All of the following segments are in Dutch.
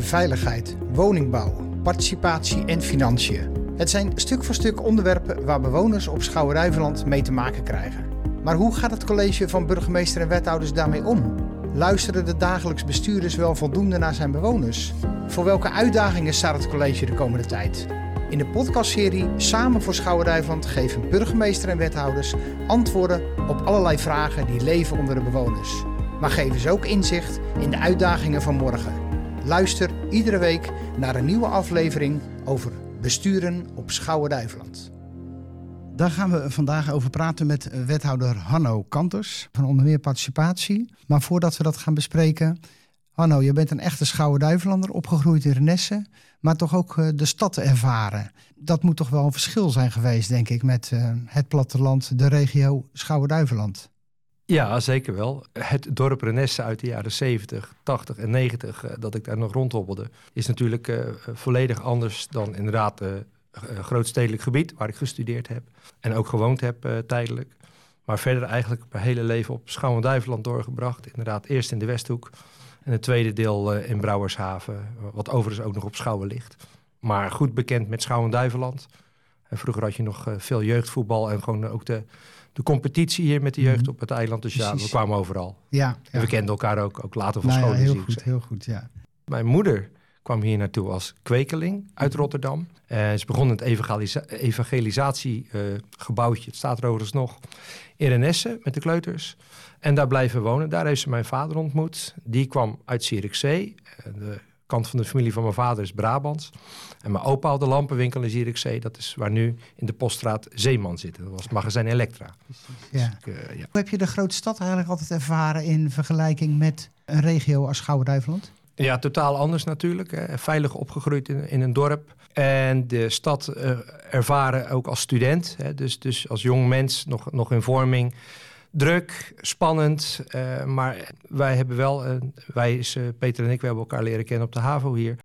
veiligheid, woningbouw, participatie en financiën. Het zijn stuk voor stuk onderwerpen waar bewoners op Schouwen-Duiveland mee te maken krijgen. Maar hoe gaat het college van burgemeester en wethouders daarmee om? Luisteren de dagelijks bestuurders wel voldoende naar zijn bewoners? Voor welke uitdagingen staat het college de komende tijd? In de podcastserie Samen voor Schouwen-Duiveland geven burgemeester en wethouders antwoorden op allerlei vragen die leven onder de bewoners. Maar geven ze ook inzicht in de uitdagingen van morgen. Luister iedere week naar een nieuwe aflevering over besturen op Schouwen-Duiveland. Daar gaan we vandaag over praten met wethouder Hanno Kanters van onder meer participatie. Maar voordat we dat gaan bespreken, Hanno, je bent een echte Schouwen-Duivelander, opgegroeid in Renesse, maar toch ook eh, de stad ervaren. Dat moet toch wel een verschil zijn geweest, denk ik, met uh, het platteland, de regio Schouwen-Duiveland. Ja, zeker wel. Het dorp Renesse uit de jaren 70, 80 en 90, uh, dat ik daar nog rondhobbelde, is natuurlijk uh, volledig anders dan inderdaad uh, grootstedelijk gebied waar ik gestudeerd heb en ook gewoond heb tijdelijk. Maar verder eigenlijk mijn hele leven op Schouwen-Duiveland doorgebracht. Inderdaad, eerst in de Westhoek en het tweede deel in Brouwershaven, wat overigens ook nog op Schouwen ligt. Maar goed bekend met Schouwen-Duiveland. vroeger had je nog veel jeugdvoetbal en gewoon ook de de competitie hier met de jeugd mm. op het eiland. Dus ja, we kwamen overal. Ja, ja, En we kenden elkaar ook, ook later van nou, school. Ja, heel goed, heel goed, ja. Mijn moeder kwam hier naartoe als kwekeling uit Mhm. Rotterdam. En ze begon het evangelisa evangelisatiegebouwtje, het staat er overigens nog, in Renesse met de kleuters. En daar blijven wonen. Daar heeft ze mijn vader ontmoet. Die kwam uit Zierikzee. De kant van de familie van mijn vader is Brabants. En mijn opa had de lampenwinkel in Zierikzee. Dat is waar nu in de poststraat Zeeman zit. Dat was magazijn Elektra. Ja. Dus ik, uh, ja. Hoe heb je de grote stad eigenlijk altijd ervaren in vergelijking met een regio als Schouwen-Duiveland? Ja, totaal anders natuurlijk. Hè. Veilig opgegroeid in, in, een dorp. En de stad uh, ervaren ook als student. Hè. Dus, dus als jong mens nog, nog in vorming. Druk, spannend. Uh, maar wij hebben wel, uh, wij is, Peter en ik, we hebben elkaar leren kennen op de HAVO hier.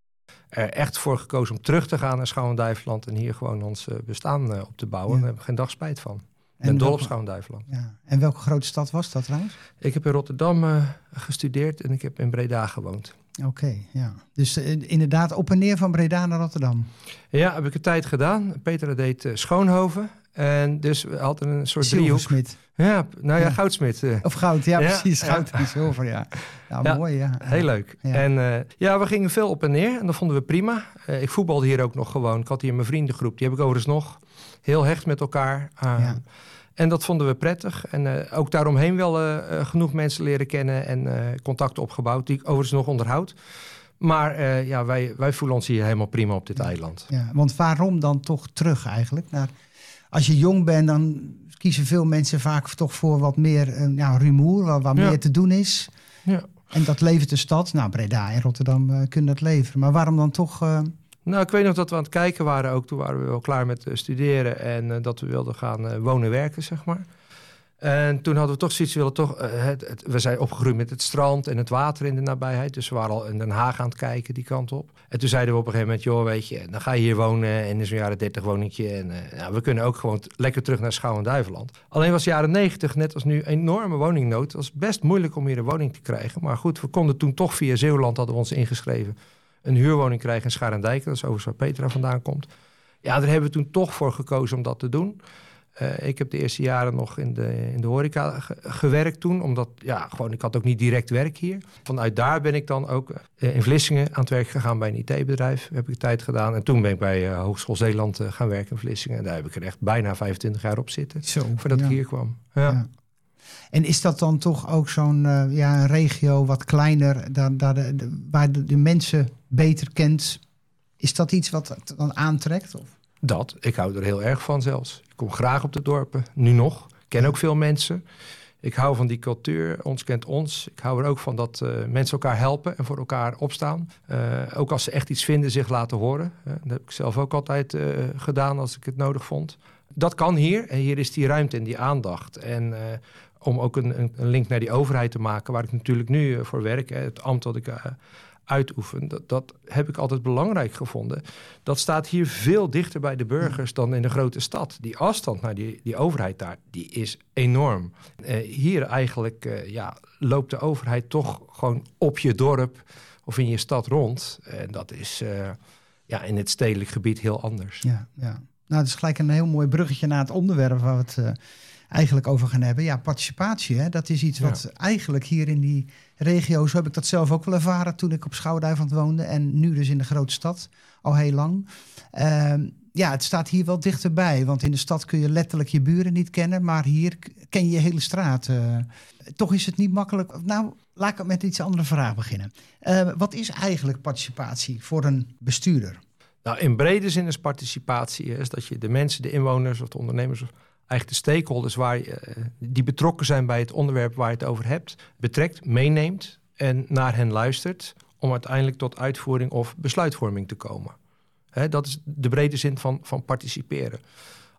Er echt voor gekozen om terug te gaan naar Schouwen-Duiveland. En hier gewoon ons bestaan op te bouwen. Ja. Daar hebben we geen dag spijt van. Ik ben dol op Schouwen-Duiveland. Ja. En welke grote stad was dat trouwens? Ik heb in Rotterdam gestudeerd en ik heb in Breda gewoond. Oké, okay, ja. Dus uh, inderdaad op en neer van Breda naar Rotterdam. Ja, heb ik een tijd gedaan. Peter deed uh, Schoonhoven. En dus we hadden een soort driehoek. Ja, nou ja, ja. goudsmid. Of goud, ja, ja precies. Goud en zilver, ja. Ja, mooi, ja. Heel leuk. En uh, ja, we gingen veel op en neer en dat vonden we prima. Uh, ik voetbalde hier ook nog gewoon. Ik had hier mijn vriendengroep, die heb ik overigens nog. Heel hecht met elkaar. En dat vonden we prettig. En ook daaromheen wel genoeg mensen leren kennen en contacten opgebouwd, die ik overigens nog onderhoud. Maar ja, wij, wij voelen ons hier helemaal prima op dit eiland. Ja, want waarom dan toch terug eigenlijk? Naar, als je jong bent, dan kiezen veel mensen vaak toch voor wat meer nou, rumoer, waar, waar ja. meer te doen is. Ja. En dat levert de stad. Nou, Breda en Rotterdam kunnen dat leveren. Maar waarom dan toch nou, ik weet nog dat we aan het kijken waren ook. Toen waren we wel klaar met uh, studeren en dat we wilden gaan wonen werken, zeg maar. En toen hadden we toch zoiets, willen toch, het, we zijn opgegroeid met het strand en het water in de nabijheid. Dus we waren al in Den Haag aan het kijken, die kant op. En toen zeiden we op een gegeven moment, joh, weet je, dan ga je hier wonen en in zo'n jaren 30 woningje. En nou, we kunnen ook gewoon lekker terug naar Schouwen-Duiveland. Alleen was de jaren 90, net als nu, enorme woningnood. Het was best moeilijk om hier een woning te krijgen. Maar goed, we konden toen toch via Zeeuwland, hadden we ons ingeschreven een huurwoning krijgen in Scharendijk. Dat is overigens waar Petra vandaan komt. Ja, daar hebben we toen toch voor gekozen om dat te doen. Uh, ik heb de eerste jaren nog in de, in de horeca ge gewerkt toen. Omdat, ja, gewoon, ik had ook niet direct werk hier. Vanuit daar ben ik dan ook uh, in Vlissingen aan het werk gegaan bij een IT-bedrijf. Heb ik tijd gedaan. En toen ben ik bij uh, Hogeschool Zeeland gaan werken in Vlissingen. En daar heb ik er echt bijna 25 jaar op zitten. Zo, voordat ja. ik hier kwam. Ja. ja. En is dat dan toch ook zo'n ja, een regio wat kleiner, daar, daar de, de, waar de, de, mensen beter kent? Is dat iets wat dan aantrekt? Of? Dat, ik hou er heel erg van zelfs. Ik kom graag op de dorpen, nu nog. Ik ken ook veel mensen. Ik hou van die cultuur, ons kent ons. Ik hou er ook van dat uh, mensen elkaar helpen en voor elkaar opstaan. Uh, ook als ze echt iets vinden, zich laten horen. Uh, dat heb ik zelf ook altijd gedaan als ik het nodig vond. Dat kan hier en hier is die ruimte en die aandacht. En om ook een, een, link naar die overheid te maken, waar ik natuurlijk nu voor werk, het ambt dat ik uitoefen, dat, dat heb ik altijd belangrijk gevonden. Dat staat hier veel dichter bij de burgers dan in de grote stad. Die afstand naar die, die overheid daar, die is enorm. Uh, hier eigenlijk ja, loopt de overheid toch gewoon op je dorp of in je stad rond. En dat is uh, ja, in het stedelijk gebied heel anders. Ja, ja. Nou, dat is gelijk een heel mooi bruggetje naar het onderwerp waar we het eigenlijk over gaan hebben. Ja, participatie, hè? dat is iets wat eigenlijk hier in die regio, zo heb ik dat zelf ook wel ervaren toen ik op Schouwduivend woonde en nu dus in de grote stad al heel lang. Uh, ja, het staat hier wel dichterbij. Want in de stad kun je letterlijk je buren niet kennen. Maar hier ken je je hele straat. Uh, toch is het niet makkelijk. Nou, laat ik met iets andere vraag beginnen. Uh, wat is eigenlijk participatie voor een bestuurder? Nou, in brede zin is participatie is dat je de mensen, de inwoners of de ondernemers, eigenlijk de stakeholders waar je, uh, die betrokken zijn bij het onderwerp waar je het over hebt, betrekt, meeneemt en naar hen luistert om uiteindelijk tot uitvoering of besluitvorming te komen dat is de brede zin van, van participeren.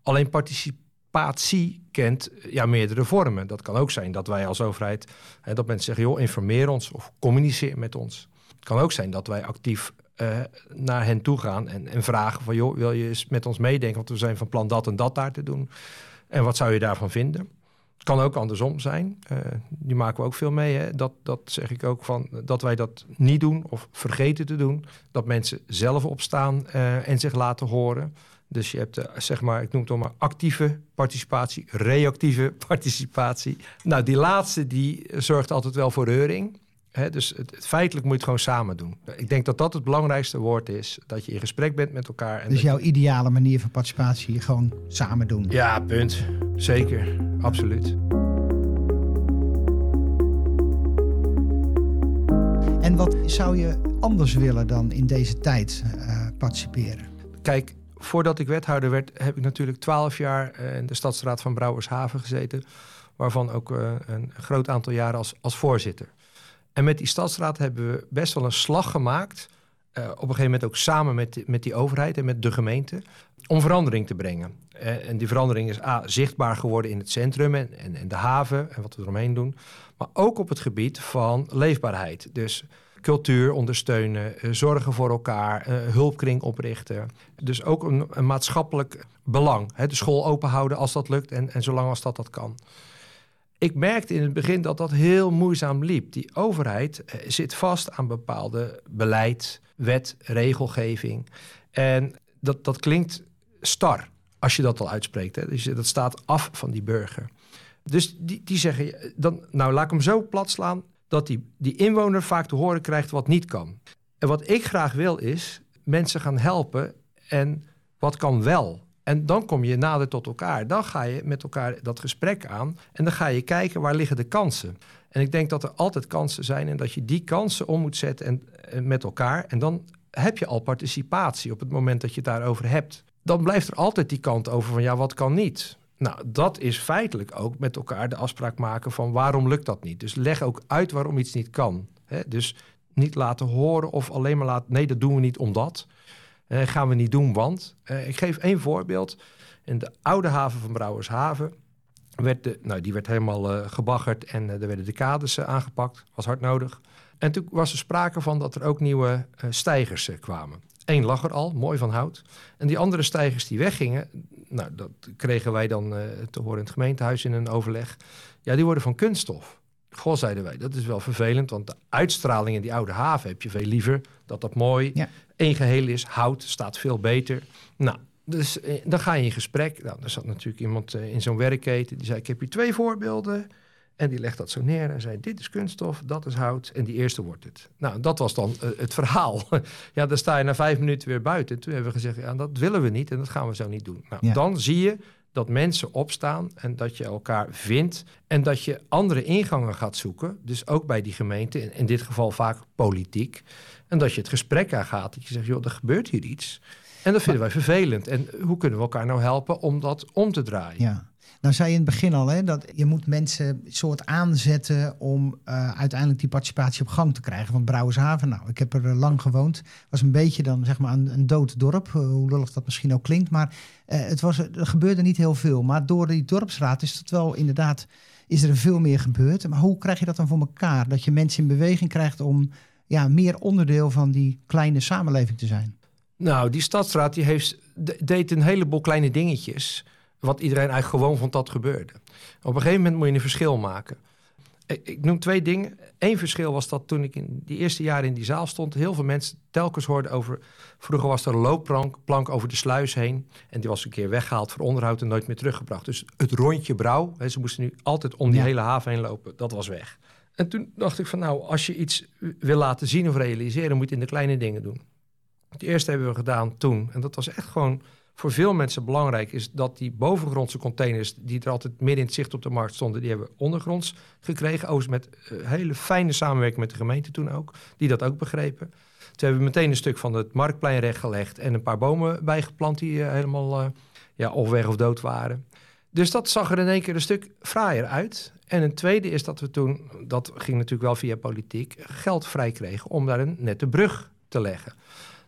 Alleen participatie kent ja, meerdere vormen. Dat kan ook zijn dat wij als overheid, dat mensen zeggen, joh, informeer ons of communiceer met ons. Het kan ook zijn dat wij actief uh, naar hen toe gaan en, en vragen van, joh, wil je eens met ons meedenken, want we zijn van plan dat en dat daar te doen. En wat zou je daarvan vinden? Het kan ook andersom zijn. Uh, die maken we ook veel mee. Hè? Dat, dat zeg ik ook van dat wij dat niet doen of vergeten te doen. Dat mensen zelf opstaan uh, en zich laten horen. Dus je hebt, uh, zeg maar, ik noem het maar actieve participatie, reactieve participatie. Nou, die laatste die zorgt altijd wel voor reuring dus het, feitelijk moet je het gewoon samen doen. Ik denk dat dat het belangrijkste woord is. Dat je in gesprek bent met elkaar. En dus jouw ideale manier van participatie gewoon samen doen. Ja, punt. Zeker. Absoluut. En wat zou je anders willen dan in deze tijd uh, participeren? Kijk, voordat ik wethouder werd, heb ik natuurlijk twaalf jaar uh, in de stadsraad van Brouwershaven gezeten. Waarvan ook uh, een groot aantal jaren als, als voorzitter. En met die stadsraad hebben we best wel een slag gemaakt. Uh, op een gegeven moment ook samen met, met die overheid en met de gemeente. Om verandering te brengen. Uh, en die verandering is A, zichtbaar geworden in het centrum en, en, de haven en wat we eromheen doen. Maar ook op het gebied van leefbaarheid. Dus cultuur ondersteunen, uh, zorgen voor elkaar, hulpkring oprichten. Dus ook een, een maatschappelijk belang. Hè? De school open houden als dat lukt en, en zolang als dat dat kan ik merkte in het begin dat dat heel moeizaam liep. Die overheid eh, zit vast aan bepaalde beleid, wet, regelgeving. En dat, dat klinkt star als je dat al uitspreekt. Hè. Dus dat staat af van die burger. Dus die, die zeggen, dan, nou laat ik hem zo plat slaan... dat die, die inwoner vaak te horen krijgt wat niet kan. En wat ik graag wil is mensen gaan helpen en wat kan wel. En dan kom je nader tot elkaar. Dan ga je met elkaar dat gesprek aan. En dan ga je kijken waar liggen de kansen. En ik denk dat er altijd kansen zijn en dat je die kansen om moet zetten en, en met elkaar. En dan heb je al participatie op het moment dat je het daarover hebt. Dan blijft er altijd die kant over van ja, wat kan niet? Nou, dat is feitelijk ook met elkaar de afspraak maken van waarom lukt dat niet. Dus leg ook uit waarom iets niet kan. Dus niet laten horen of alleen maar laten, nee, dat doen we niet omdat. Uh, gaan we niet doen, want... Uh, ik geef één voorbeeld. In de oude haven van Brouwershaven... Werd de, nou, die werd helemaal uh, gebaggerd en er werden de kades aangepakt. Was hard nodig. En toen was er sprake van dat er ook nieuwe stijgers kwamen. Eén lag er al, mooi van hout. En die andere stijgers die weggingen... Nou, dat kregen wij dan te horen in het gemeentehuis in een overleg. Ja, die worden van kunststof. Goh, zeiden wij, dat is wel vervelend, want de uitstraling in die oude haven heb je veel liever. Dat dat mooi ja. één geheel is. Hout staat veel beter. Nou, dus eh, dan ga je in gesprek. Nou, er zat natuurlijk iemand eh, in zo'n werkketen die zei: Ik heb hier twee voorbeelden. En die legt dat zo neer en zei: Dit is kunststof, dat is hout. En die eerste wordt het. Nou, dat was dan uh, het verhaal. ja, dan sta je na vijf minuten weer buiten. Toen hebben we gezegd: Ja, dat willen we niet en dat gaan we zo niet doen. Nou, ja. dan zie je dat mensen opstaan en dat je elkaar vindt en dat je andere ingangen gaat zoeken. Dus ook bij die gemeente, in, in dit geval vaak politiek. En dat je het gesprek aangaat. Dat je zegt, joh, er gebeurt hier iets. En dat vinden wij vervelend. En hoe kunnen we elkaar nou helpen om dat om te draaien? Ja. Nou zei je in het begin al, hè, dat je moet mensen soort aanzetten om uh, uiteindelijk die participatie op gang te krijgen. Want Brouwershaven, nou, ik heb er uh, lang gewoond, was een beetje dan zeg maar een, een dood dorp, uh, hoe lullig dat misschien ook klinkt. Maar het was, er gebeurde niet heel veel. Maar door die dorpsraad is het wel inderdaad, is er veel meer gebeurd. Maar hoe krijg je dat dan voor elkaar? Dat je mensen in beweging krijgt om ja, meer onderdeel van die kleine samenleving te zijn? Nou, die stadsraad die heeft, deed een heleboel kleine dingetjes wat iedereen eigenlijk gewoon vond dat gebeurde. Op een gegeven moment moet je een verschil maken. ik, noem twee dingen. Eén verschil was dat toen ik in die eerste jaren in die zaal stond, heel veel mensen telkens hoorden over. Vroeger was er een loopplank plank over de sluis heen. En die was een keer weggehaald voor onderhoud en nooit meer teruggebracht. Dus het rondje brouw, hè, ze moesten nu altijd om die hele haven heen lopen, dat was weg. En toen dacht ik van nou, als je iets wil laten zien of realiseren, moet je het in de kleine dingen doen. Het eerste hebben we gedaan toen, en dat was echt gewoon voor veel mensen belangrijk is dat die bovengrondse containers, die er altijd midden in het zicht op de markt stonden, die hebben ondergronds gekregen. Overigens met uh, hele fijne samenwerking met de gemeente toen ook, die dat ook begrepen. Toen hebben we meteen een stuk van het marktplein rechtgelegd en een paar bomen bijgeplant die uh, helemaal uh, ja, of weg of dood waren. Dus dat zag er in één keer een stuk fraaier uit. En een tweede is dat we toen, dat ging natuurlijk wel via politiek, geld vrij kregen om daar een nette brug te leggen.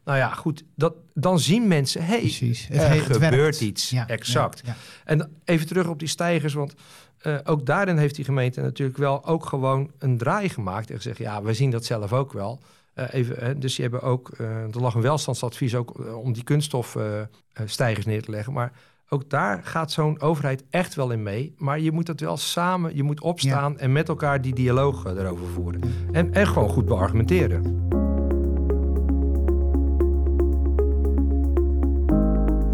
Nou ja, goed, dat, dan zien mensen, hé, hey, er gebeurt iets. exact. En even terug op die stijgers, want uh, ook daarin heeft die gemeente natuurlijk wel ook gewoon een draai gemaakt. En gezegd, ja, we zien dat zelf ook wel. Uh, even, dus die hebben ook, uh, er lag een welstandsadvies ook om die kunststofstijgers neer te leggen. Maar ook daar gaat zo'n overheid echt wel in mee. Maar je moet dat wel samen, je moet opstaan en met elkaar die dialoog erover voeren. En, en gewoon goed beargumenteren.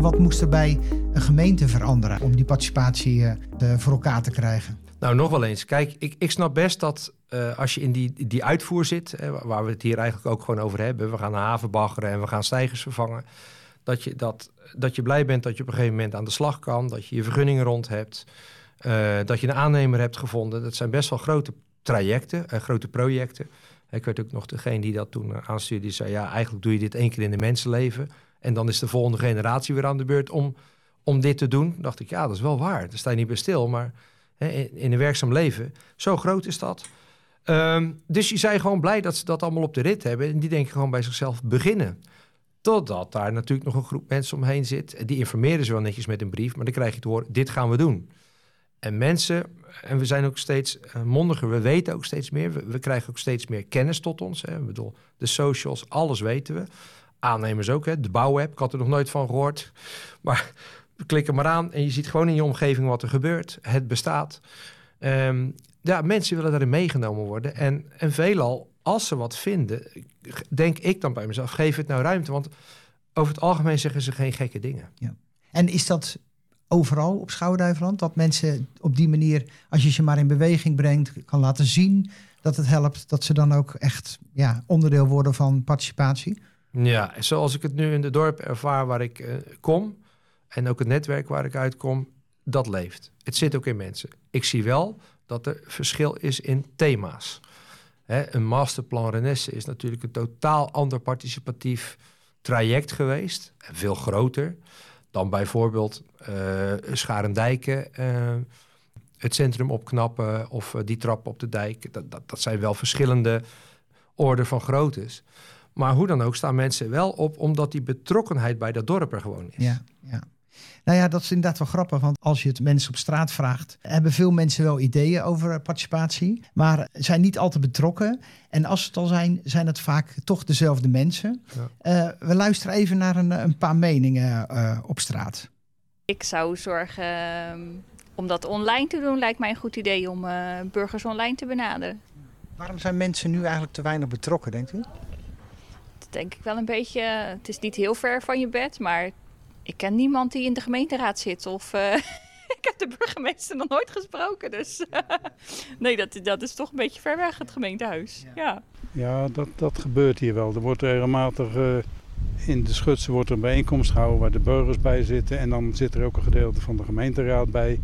Wat moest er bij een gemeente veranderen om die participatie uh, voor elkaar te krijgen? Nou, nog wel eens. Kijk, ik, ik snap best dat uh, als je in die, die uitvoer zit, waar we het hier eigenlijk ook gewoon over hebben, we gaan haven baggeren en we gaan stijgers vervangen, dat je, dat, dat je blij bent dat je op een gegeven moment aan de slag kan, dat je je vergunningen rond hebt, uh, dat je een aannemer hebt gevonden. Dat zijn best wel grote trajecten, grote projecten. Ik weet ook nog degene die dat toen aanstuurde, die zei, ja, eigenlijk doe je dit één keer in de mensenleven. En dan is de volgende generatie weer aan de beurt om, om dit te doen. dacht ik, ja, dat is wel waar. Daar sta je niet bij stil. Maar hè, in, een werkzaam leven, zo groot is dat. Um, dus je zijn gewoon blij dat ze dat allemaal op de rit hebben. En die denken gewoon bij zichzelf beginnen. Totdat daar natuurlijk nog een groep mensen omheen zit. Die informeren ze wel netjes met een brief. Maar dan krijg je te horen, dit gaan we doen. En mensen, en we zijn ook steeds uh, mondiger, we weten ook steeds meer. We, we, krijgen ook steeds meer kennis tot ons. Hè. Ik bedoel, de socials, alles weten we aannemers ook, hè, de bouwapp. Ik had er nog nooit van gehoord. Maar klik er maar aan en je ziet gewoon in je omgeving wat er gebeurt. Het bestaat. Ehm, ja, mensen willen daarin meegenomen worden. En, en veelal, als ze wat vinden, denk ik dan bij mezelf, geef het nou ruimte. Want over het algemeen zeggen ze geen gekke dingen. Ja. En is dat overal op Schouwduiveland? Dat mensen op die manier, als je ze maar in beweging brengt, kan laten zien dat het helpt, dat ze dan ook echt ja, onderdeel worden van participatie? Ja, zoals ik het nu in de dorp ervaar waar ik uh, kom en ook het netwerk waar ik uitkom, dat leeft. Het zit ook in mensen. Ik zie wel dat er verschil is in thema's. Hè, een masterplan Renesse is natuurlijk een totaal ander participatief traject geweest. En veel groter dan bijvoorbeeld uh, Scharendijken, uh, het centrum opknappen of die trap op de dijk. Dat, dat, dat zijn wel verschillende orde van groottes. Maar hoe dan ook staan mensen wel op, omdat die betrokkenheid bij dat dorp er gewoon is. Ja, ja. Nou ja, dat is inderdaad wel grappig, want als je het mensen op straat vraagt, hebben veel mensen wel ideeën over participatie, maar zijn niet altijd betrokken. En als het al zijn, zijn het vaak toch dezelfde mensen. Ja. Uh, we luisteren even naar een, een paar meningen uh, op straat. Ik zou zorgen uh, om dat online te doen, lijkt mij een goed idee om uh, burgers online te benaderen. Waarom zijn mensen nu eigenlijk te weinig betrokken, denkt u? Denk ik wel een beetje. Het is niet heel ver van je bed, maar ik ken niemand die in de gemeenteraad zit. Of uh, ik heb de burgemeester nog nooit gesproken. Dus nee, dat, dat is toch een beetje ver weg, het gemeentehuis. Ja, ja. dat, dat gebeurt hier wel. Er wordt regelmatig. Uh, in de schutsen wordt er een bijeenkomst gehouden waar de burgers bij zitten. En dan zit er ook een gedeelte van de gemeenteraad bij.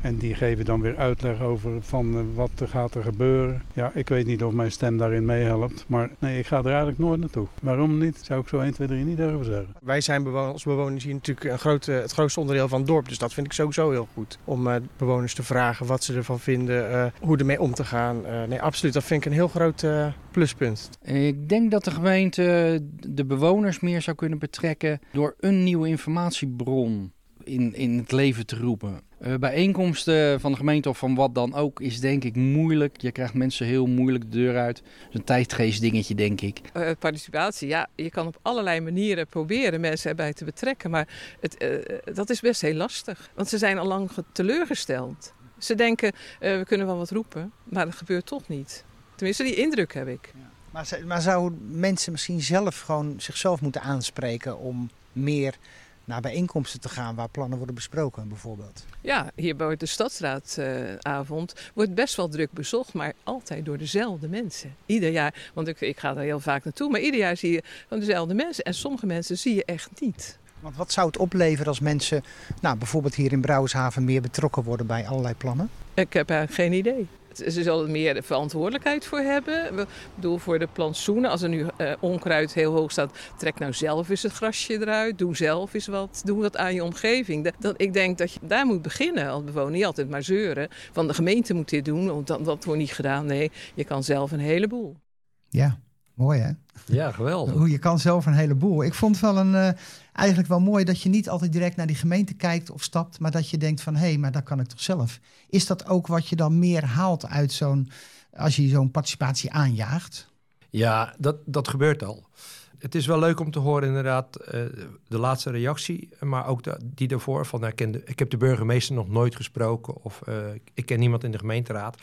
En die geven dan weer uitleg over van uh, wat er gaat er gebeuren. Ja, ik weet niet of mijn stem daarin meehelpt. Maar nee, ik ga er eigenlijk nooit naartoe. Waarom niet? Zou ik zo 1, 2, 3 niet durven zeggen. Wij zijn als bewoners hier natuurlijk een groot, het grootste onderdeel van het dorp. Dus dat vind ik sowieso heel goed. Om uh, bewoners te vragen wat ze ervan vinden, uh, hoe ermee om te gaan. nee, absoluut. Dat vind ik een heel groot pluspunt. Ik denk dat de gemeente de bewoners meer zou kunnen betrekken door een nieuwe informatiebron in, in het leven te roepen. Uh, bijeenkomsten van de gemeente of van wat dan ook is denk ik moeilijk. Je krijgt mensen heel moeilijk de deur uit. Dat is een tijdgeestdingetje denk ik. Uh, participatie, ja, je kan op allerlei manieren proberen mensen erbij te betrekken. Maar het, uh, dat is best heel lastig. Want ze zijn al lang teleurgesteld. Ze denken, eh, we kunnen wel wat roepen, maar dat gebeurt toch niet. Tenminste, die indruk heb ik. Maar, z- maar zouden mensen misschien zelf gewoon zichzelf moeten aanspreken om meer naar bijeenkomsten te gaan waar plannen worden besproken, bijvoorbeeld? Ja, hier bij de Stadstraatavond wordt best wel druk bezocht, maar altijd door dezelfde mensen. Ieder jaar, want ik, ik ga daar heel vaak naartoe, maar ieder jaar zie je van dezelfde mensen. En sommige mensen zie je echt niet. Want wat zou het opleveren als mensen, nou, bijvoorbeeld hier in Brouwershaven, meer betrokken worden bij allerlei plannen? Ik heb eigenlijk geen idee. Ze er meer de verantwoordelijkheid voor hebben. Ik bedoel, voor de plantsoenen. Als er nu eh, onkruid heel hoog staat, trek nou zelf eens het grasje eruit. Doe zelf eens wat. Doe wat aan je omgeving. Dat, dat, ik denk dat je daar moet beginnen als bewoner. Niet altijd maar zeuren. Van de gemeente moet dit doen, want dat, dat wordt niet gedaan. Nee, je kan zelf een heleboel. Ja, mooi hè? Ja, geweldig. Hoe je kan zelf een heleboel. Ik vond het wel een, eh, eigenlijk wel mooi dat je niet altijd direct naar die gemeente kijkt of stapt, maar dat je denkt van hé, hey, maar dat kan ik toch zelf. Is dat ook wat je dan meer haalt uit zo'n, als je zo'n participatie aanjaagt? Ja, dat, dat gebeurt al. Het is wel leuk om te horen inderdaad eh, de laatste reactie, maar ook de, die daarvoor van nou, ik, ken de, ik heb de burgemeester nog nooit gesproken of eh, ik ken niemand in de gemeenteraad.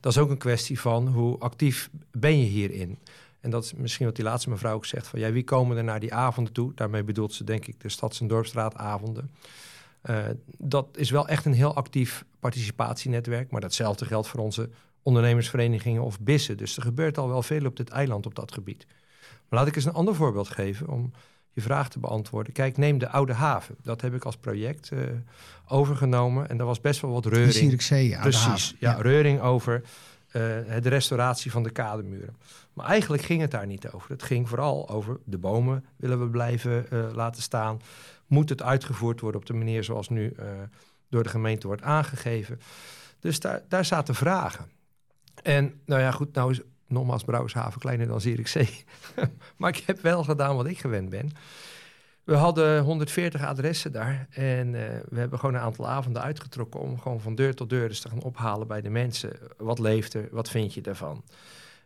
Dat is ook een kwestie van hoe actief ben je hierin. En dat is misschien wat die laatste mevrouw ook zegt van ja, wie komen er naar die avonden toe? Daarmee bedoelt ze denk ik de Stads- en Dorpstraatavonden. Uh, dat is wel echt een heel actief participatienetwerk, maar datzelfde geldt voor onze ondernemersverenigingen of bissen. Dus er gebeurt al wel veel op dit eiland op dat gebied. Maar laat ik eens een ander voorbeeld geven om je vraag te beantwoorden. Kijk, neem de Oude Haven. Dat heb ik als project uh, overgenomen en daar was best wel wat reuring. Zierikzee, Oude Precies, Haven. Ja, ja, reuring over de restauratie van de kademuren. Maar eigenlijk ging het daar niet over. Het ging vooral over de bomen willen we blijven uh, laten staan. Moet het uitgevoerd worden op de manier zoals nu uh, door de gemeente wordt aangegeven? Dus daar, daar zaten vragen. En nou ja, goed, nou is nogmaals Brouwershaven kleiner dan Zierikzee. maar ik heb wel gedaan wat ik gewend ben. We hadden 140 adressen daar en uh, we hebben gewoon een aantal avonden uitgetrokken om gewoon van deur tot deur eens te gaan ophalen bij de mensen. Wat leeft er? Wat vind je daarvan?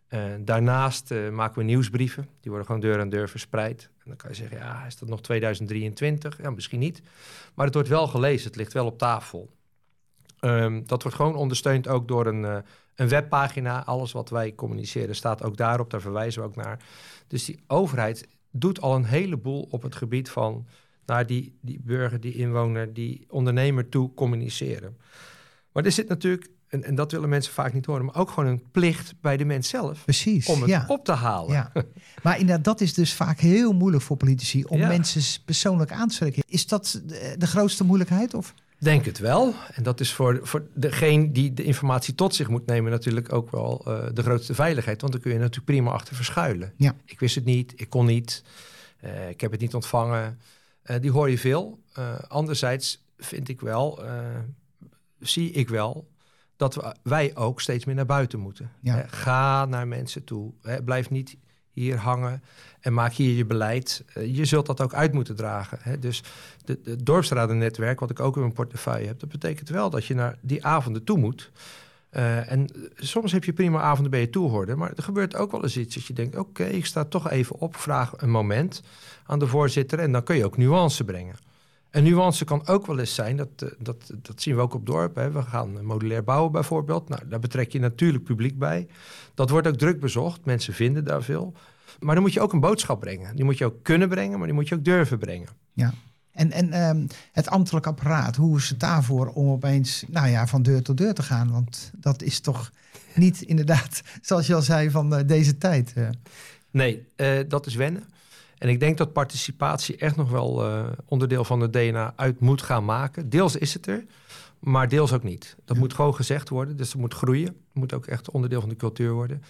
Uh, daarnaast uh, maken we nieuwsbrieven. Die worden gewoon deur aan deur verspreid. En dan kan je zeggen, ja, is dat nog 2023? Ja, misschien niet. Maar het wordt wel gelezen, het ligt wel op tafel. Um, dat wordt gewoon ondersteund ook door een, een webpagina. Alles wat wij communiceren staat ook daarop, daar verwijzen we ook naar. Dus die overheid doet al een heleboel op het gebied van naar die, die burger, die inwoner, die ondernemer toe communiceren. Maar er zit natuurlijk en, en, dat willen mensen vaak niet horen, maar ook gewoon een plicht bij de mens zelf. Precies. Om het ja. op te halen. Ja. Maar inderdaad, dat is dus vaak heel moeilijk voor politici om ja. mensen persoonlijk aan te spreken. Is dat de, de, grootste moeilijkheid? Of? Denk het wel. En dat is voor, voor degene die de informatie tot zich moet nemen natuurlijk ook wel uh, de grootste veiligheid. Want dan kun je natuurlijk prima achter verschuilen. Ja. Ik wist het niet, ik kon niet, uh, ik heb het niet ontvangen. Uh, die hoor je veel. anderzijds vind ik wel, zie ik wel dat we, wij ook steeds meer naar buiten moeten. Ja. Ga naar mensen toe. Hè, blijf niet hier hangen en maak hier je beleid. Uh, je zult dat ook uit moeten dragen. Hè. Dus het de, de dorpsradennetwerk, wat ik ook in mijn portefeuille heb... dat betekent wel dat je naar die avonden toe moet. Uh, en soms heb je prima avonden bij je toehoorder... maar er gebeurt ook wel eens iets dat je denkt... oké, ik sta toch even op, vraag een moment aan de voorzitter... en dan kun je ook nuance brengen. Een nuance kan ook wel eens zijn, dat, dat, dat zien we ook op dorp. Hè. We gaan modulair bouwen bijvoorbeeld. Nou, daar betrek je natuurlijk publiek bij. Dat wordt ook druk bezocht. Mensen vinden daar veel. Maar dan moet je ook een boodschap brengen. Die moet je ook kunnen brengen, maar die moet je ook durven brengen. Ja. En, en um, het ambtelijk apparaat, hoe is het daarvoor om opeens nou ja, van deur tot deur te gaan? Want dat is toch niet inderdaad, zoals je al zei, van uh, deze tijd. Nee, uh, dat is wennen. En ik denk dat participatie echt nog wel uh, onderdeel van het DNA uit moet gaan maken. Deels is het er, maar deels ook niet. Dat ja. moet gewoon gezegd worden, dus dat moet groeien. Het moet ook echt onderdeel van de cultuur worden.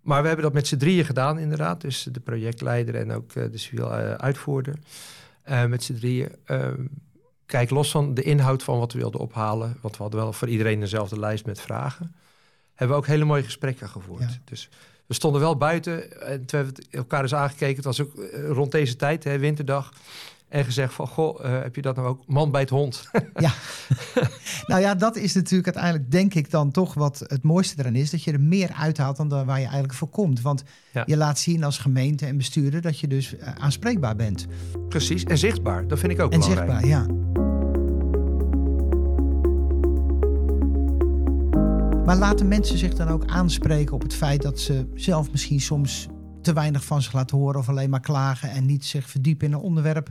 Maar we hebben dat met z'n drieën gedaan inderdaad. Dus de projectleider en ook uh, de civiel uh, uitvoerder. met z'n drieën. Ehm, kijk, los van de inhoud van wat we wilden ophalen... want we hadden wel voor iedereen dezelfde lijst met vragen... hebben we ook hele mooie gesprekken gevoerd. Ja. Dus we stonden wel buiten en toen hebben we elkaar eens aangekeken. Het was ook rond deze tijd, hè, winterdag. En gezegd van, goh, uh, heb je dat nou ook? Man bij het hond. ja. nou ja, dat is natuurlijk uiteindelijk, denk ik dan toch wat het mooiste eraan is. Dat je er meer uithaalt dan waar je eigenlijk voor komt. Want ja. je laat zien als gemeente en bestuurder dat je dus uh, aanspreekbaar bent. Precies, en zichtbaar. Dat vind ik ook en belangrijk. En zichtbaar, ja. Maar laten mensen zich dan ook aanspreken op het feit dat ze zelf misschien soms te weinig van zich laten horen of alleen maar klagen en niet zich verdiepen in een onderwerp,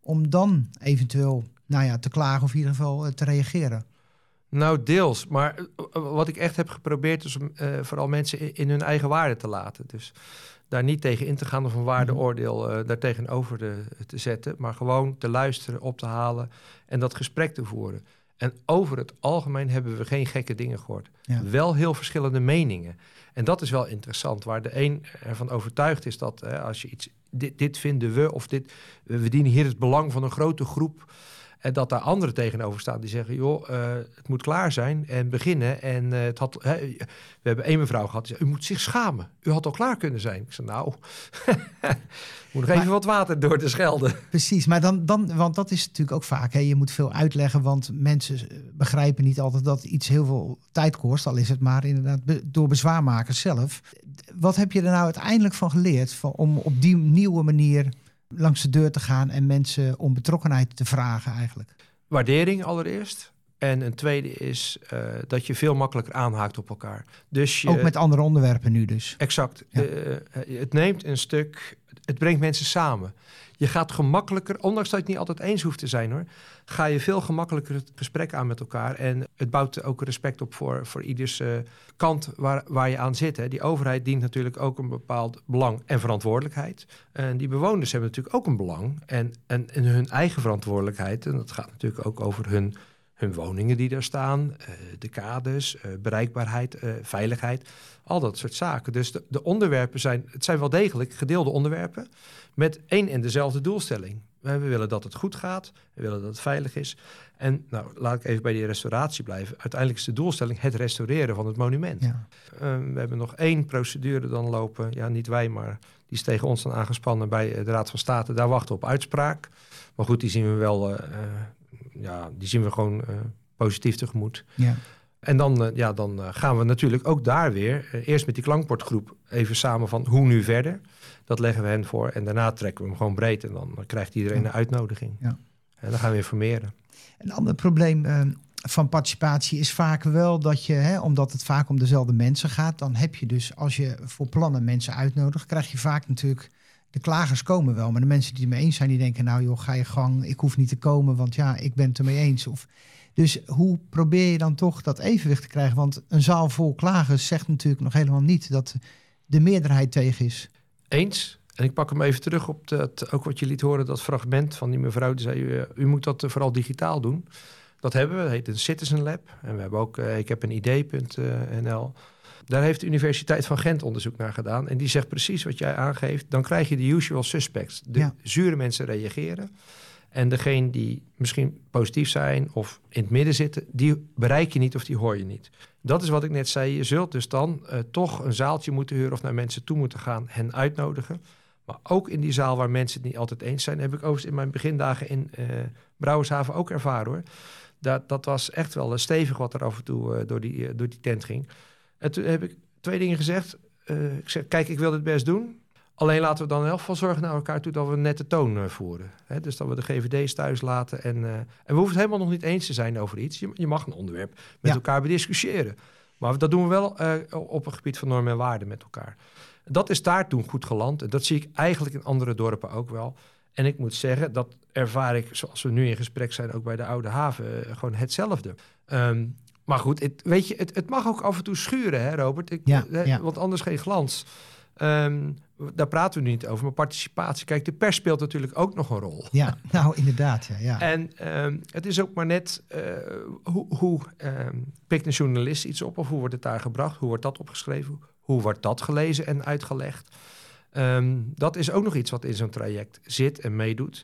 om dan eventueel nou ja, te klagen of in ieder geval eh, te reageren? Nou, deels. Maar eh, wat ik echt heb geprobeerd is om uh, vooral mensen in, hun eigen waarde te laten. Dus daar niet tegen in te gaan of een waardeoordeel uh, daartegenover te, te zetten. Maar gewoon te luisteren, op te halen en dat gesprek te voeren. En over het algemeen hebben we geen gekke dingen gehoord. Ja. Wel heel verschillende meningen. En dat is wel interessant, waar de een ervan overtuigd is dat hè, als je iets, dit, dit vinden we of dit, we dienen hier het belang van een grote groep en dat daar anderen tegenover staan die zeggen: joh, uh, het moet klaar zijn en beginnen. En uh, het had, hè, we hebben één mevrouw gehad die zei: U moet zich schamen. U had al klaar kunnen zijn. Ik zei: Nou, moet nog even wat water door de schelden. Precies, maar dan, dan, want dat is natuurlijk ook vaak. Hè, je moet veel uitleggen, want mensen begrijpen niet altijd dat iets heel veel tijd kost. Al is het maar inderdaad door bezwaarmakers zelf. Wat heb je er nou uiteindelijk van geleerd van, om op die nieuwe manier langs de deur te gaan en mensen om betrokkenheid te vragen eigenlijk? Waardering allereerst. En een tweede is uh, dat je veel makkelijker aanhaakt op elkaar. Dus je, Ook met andere onderwerpen nu dus. Exact. Ja. Uh, het neemt een stuk, het brengt mensen samen. Je gaat gemakkelijker, ondanks dat je het niet altijd eens hoeft te zijn hoor, ga je veel gemakkelijker het gesprek aan met elkaar. En het bouwt ook respect op voor, voor ieders uh, kant waar, waar je aan zit. Hè. Die overheid dient natuurlijk ook een bepaald belang en verantwoordelijkheid. En die bewoners hebben natuurlijk ook een belang en, en, en hun eigen verantwoordelijkheid. En dat gaat natuurlijk ook over hun hun woningen die daar staan, uh, de kaders, uh, bereikbaarheid, uh, veiligheid, al dat soort zaken. Dus de, de, onderwerpen zijn, het zijn wel degelijk gedeelde onderwerpen met één en dezelfde doelstelling. We willen dat het goed gaat, we willen dat het veilig is. En nou, laat ik even bij die restauratie blijven. Uiteindelijk is de doelstelling het restaureren van het monument. Ja. we hebben nog één procedure dan lopen, ja niet wij, maar die is tegen ons dan aangespannen bij de Raad van State. Daar wachten we op uitspraak. Maar goed, die zien we wel ja, die zien we gewoon uh, positief tegemoet. Ja. En dan, uh, ja, dan uh, gaan we natuurlijk ook daar weer, eerst met die klankbordgroep, even samen van hoe nu verder. Dat leggen we hen voor en daarna trekken we hem gewoon breed en dan krijgt iedereen ja. een uitnodiging. Ja. En dan gaan we informeren. Een ander probleem van participatie is vaak wel dat je, hè, omdat het vaak om dezelfde mensen gaat, dan heb je dus als je voor plannen mensen uitnodigt, krijg je vaak natuurlijk de klagers komen wel, maar de mensen die het mee eens zijn, die denken, nou joh, ga je gang, ik hoef niet te komen, want ja, ik ben het ermee eens. Of, dus hoe probeer je dan toch dat evenwicht te krijgen? Want een zaal vol klagers zegt natuurlijk nog helemaal niet dat de meerderheid tegen is. Eens. En ik pak hem even terug op dat, ook wat je liet horen, dat fragment van die mevrouw die zei, u, u moet dat vooral digitaal doen. Dat hebben we, dat heet een Citizen Lab. En we hebben ook, uh, ik heb een idee.nl. Daar heeft de Universiteit van Gent onderzoek naar gedaan. En die zegt precies wat jij aangeeft. Dan krijg je de usual suspects. De ja. zure mensen reageren. En degene die misschien positief zijn of in het midden zitten, die bereik je niet of die hoor je niet. Dat is wat ik net zei. Je zult dus dan uh, toch een zaaltje moeten huren of naar mensen toe moeten gaan, hen uitnodigen. Maar ook in die zaal waar mensen het niet altijd eens zijn, heb ik overigens in mijn begindagen in uh, Brouwershaven ook ervaren hoor. Dat, dat was echt wel stevig wat er af en toe uh, door, die, door die tent ging. En toen heb ik twee dingen gezegd. Uh, ik zeg, kijk, ik wil dit best doen. Alleen laten we dan in elk geval zorgen naar elkaar toe dat we een nette toon uh, voeren. Hè? Dus dat we de GVD's thuis laten. En, uh, en we hoeven het helemaal nog niet eens te zijn over iets. Je, je mag een onderwerp met ja. elkaar bediscussiëren. Maar dat doen we wel op een gebied van normen en waarden met elkaar. Dat is daar toen goed geland. En dat zie ik eigenlijk in andere dorpen ook wel. En ik moet zeggen, dat ervaar ik, zoals we nu in gesprek zijn, ook bij de Oude Haven, gewoon hetzelfde. Um, maar goed, het, weet je, het, het mag ook af en toe schuren, hè, Robert? Ik, ja, hè, ja. Want anders geen glans. Um, daar praten we nu niet over, maar participatie. Kijk, de pers speelt natuurlijk ook nog een rol. Ja, nou inderdaad. Ja, ja. En um, het is ook maar net uh, hoe, hoe um, pikt een journalist iets op of hoe wordt het daar gebracht? Hoe wordt dat opgeschreven? Hoe wordt dat gelezen en uitgelegd? dat is ook nog iets wat in zo'n traject zit en meedoet.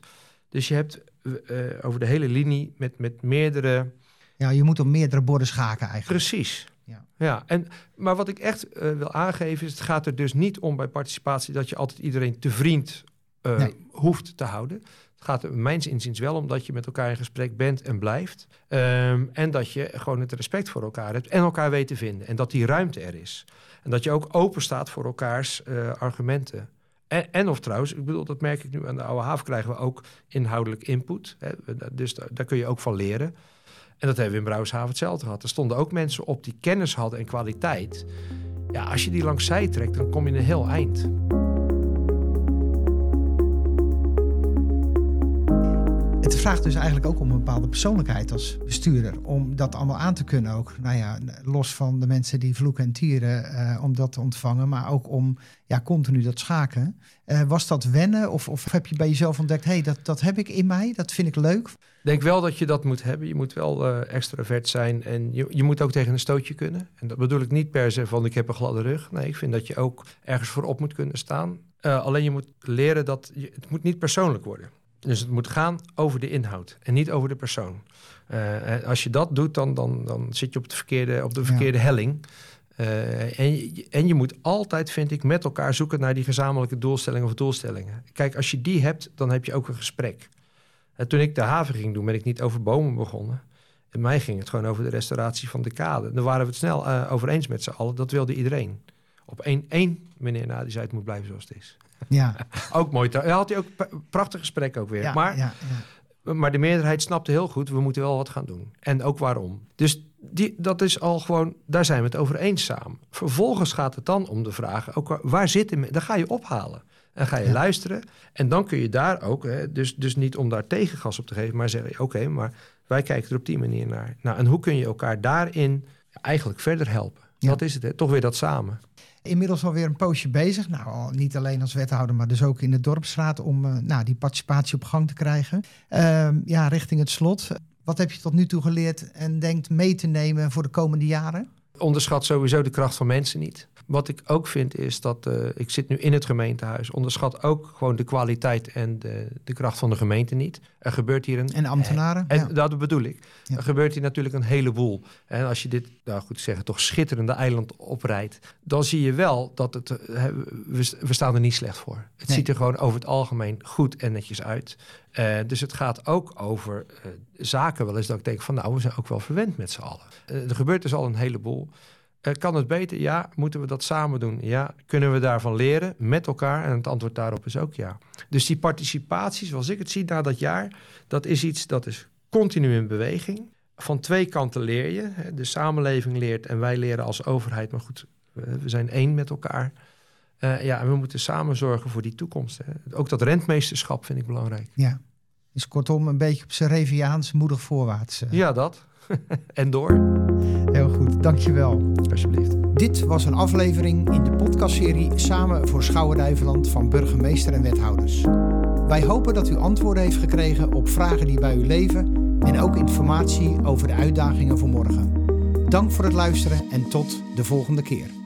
Dus je hebt uh, over de hele linie met, met meerdere ja, je moet op meerdere borden schaken eigenlijk. Precies. Ja. ja, en, maar wat ik echt uh, wil aangeven is, het gaat er dus niet om bij participatie dat je altijd iedereen te vriend uh, nee. hoeft te houden. Het gaat er mijns inziens wel om dat je met elkaar in gesprek bent en blijft. Um, en dat je gewoon het respect voor elkaar hebt en elkaar weet te vinden. En dat die ruimte er is. En dat je ook open staat voor elkaars uh, argumenten. En, en, of trouwens, ik bedoel, dat merk ik nu aan de Oude Haven, krijgen we ook inhoudelijk input. Hè, dus daar, daar kun je ook van leren. En dat hebben we in Brouwershaven hetzelfde gehad. Er stonden ook mensen op die kennis hadden en kwaliteit. Ja, als je die langs zij trekt, dan kom je een heel eind. Het vraagt dus eigenlijk ook om een bepaalde persoonlijkheid als bestuurder. Om dat allemaal aan te kunnen ook. Nou ja, los van de mensen die vloeken en tieren, eh, om dat te ontvangen. Maar ook om ja, continu dat schaken. Eh, was dat wennen of, of heb je bij jezelf ontdekt... hé, hey, dat, dat heb ik in mij, dat vind ik leuk? Ik denk wel dat je dat moet hebben. Je moet wel uh, extravert zijn en je, je moet ook tegen een stootje kunnen. En dat bedoel ik niet per se van ik heb een gladde rug. Nee, ik vind dat je ook ergens voorop moet kunnen staan. alleen je moet leren dat je, het moet niet persoonlijk worden. Dus het moet gaan over de inhoud en niet over de persoon. Uh, als je dat doet, dan, dan, dan zit je op de verkeerde, op de verkeerde helling. Uh, en, je, en je moet altijd, vind ik, met elkaar zoeken naar die gezamenlijke doelstellingen of doelstellingen. Kijk, als je die hebt, dan heb je ook een gesprek. En toen ik de haven ging doen, ben ik niet over bomen begonnen. In mij ging het gewoon over de restauratie van de kade. Daar waren we het snel uh, over eens met z'n allen. Dat wilde iedereen. Op één, één meneer na, die zei het moet blijven zoals het is. Ja. ook mooi. Daar had hij ook prachtig gesprek ook weer. Ja, maar, ja, ja. maar de meerderheid snapte heel goed, we moeten wel wat gaan doen. En ook waarom. Dus die, dat is al gewoon, daar zijn we het over eens samen. Vervolgens gaat het dan om de vraag, ook waar zitten, dan ga je ophalen. En ga je luisteren. En dan kun je daar ook, hè, dus, dus niet om daar tegengas op te geven, maar zeggen, oké, maar wij kijken er op die manier naar. Nou, en hoe kun je elkaar daarin eigenlijk verder helpen? Dat is het, hè? toch weer dat samen inmiddels alweer een poosje bezig. Nou, niet alleen als wethouder, maar dus ook in de dorpsraad om uh, nou, die participatie op gang te krijgen. Uh, ja, richting het slot. Wat heb je tot nu toe geleerd en denkt mee te nemen voor de komende jaren? Onderschat sowieso de kracht van mensen niet. Wat ik ook vind is dat uh, ik zit nu in het gemeentehuis. Onderschat ook gewoon de kwaliteit en de, de kracht van de gemeente niet. Er gebeurt hier een. En ambtenaren. En ja. dat bedoel ik. Ja. Er gebeurt hier natuurlijk een heleboel. En als je dit, nou goed zeggen, toch schitterende eiland oprijdt. dan zie je wel dat het. We, we staan er niet slecht voor. Het nee. ziet er gewoon over het algemeen goed en netjes uit. Uh, dus het gaat ook over uh, zaken wel eens dat ik denk van nou, we zijn ook wel verwend met z'n allen. Er gebeurt dus al een heleboel. Uh, kan het beter? Ja. Moeten we dat samen doen? Ja. Kunnen we daarvan leren met elkaar? En het antwoord daarop is ook ja. Dus die participatie, zoals ik het zie na dat jaar, dat is iets dat is continu in beweging. Van twee kanten leer je. De samenleving leert en wij leren als overheid. Maar goed, we zijn één met elkaar. Uh, ja, en we moeten samen zorgen voor die toekomst. Hè. Ook dat rentmeesterschap vind ik belangrijk. Ja, dus kortom een beetje op zijn Reviaans moedig voorwaarts. Uh. Ja, dat. en door. Heel goed, dankjewel. Alsjeblieft. Dit was een aflevering in de podcastserie Samen voor Schouwen-Duiveland van burgemeester en wethouders. Wij hopen dat u antwoorden heeft gekregen op vragen die bij u leven en ook informatie over de uitdagingen voor morgen. Dank voor het luisteren en tot de volgende keer.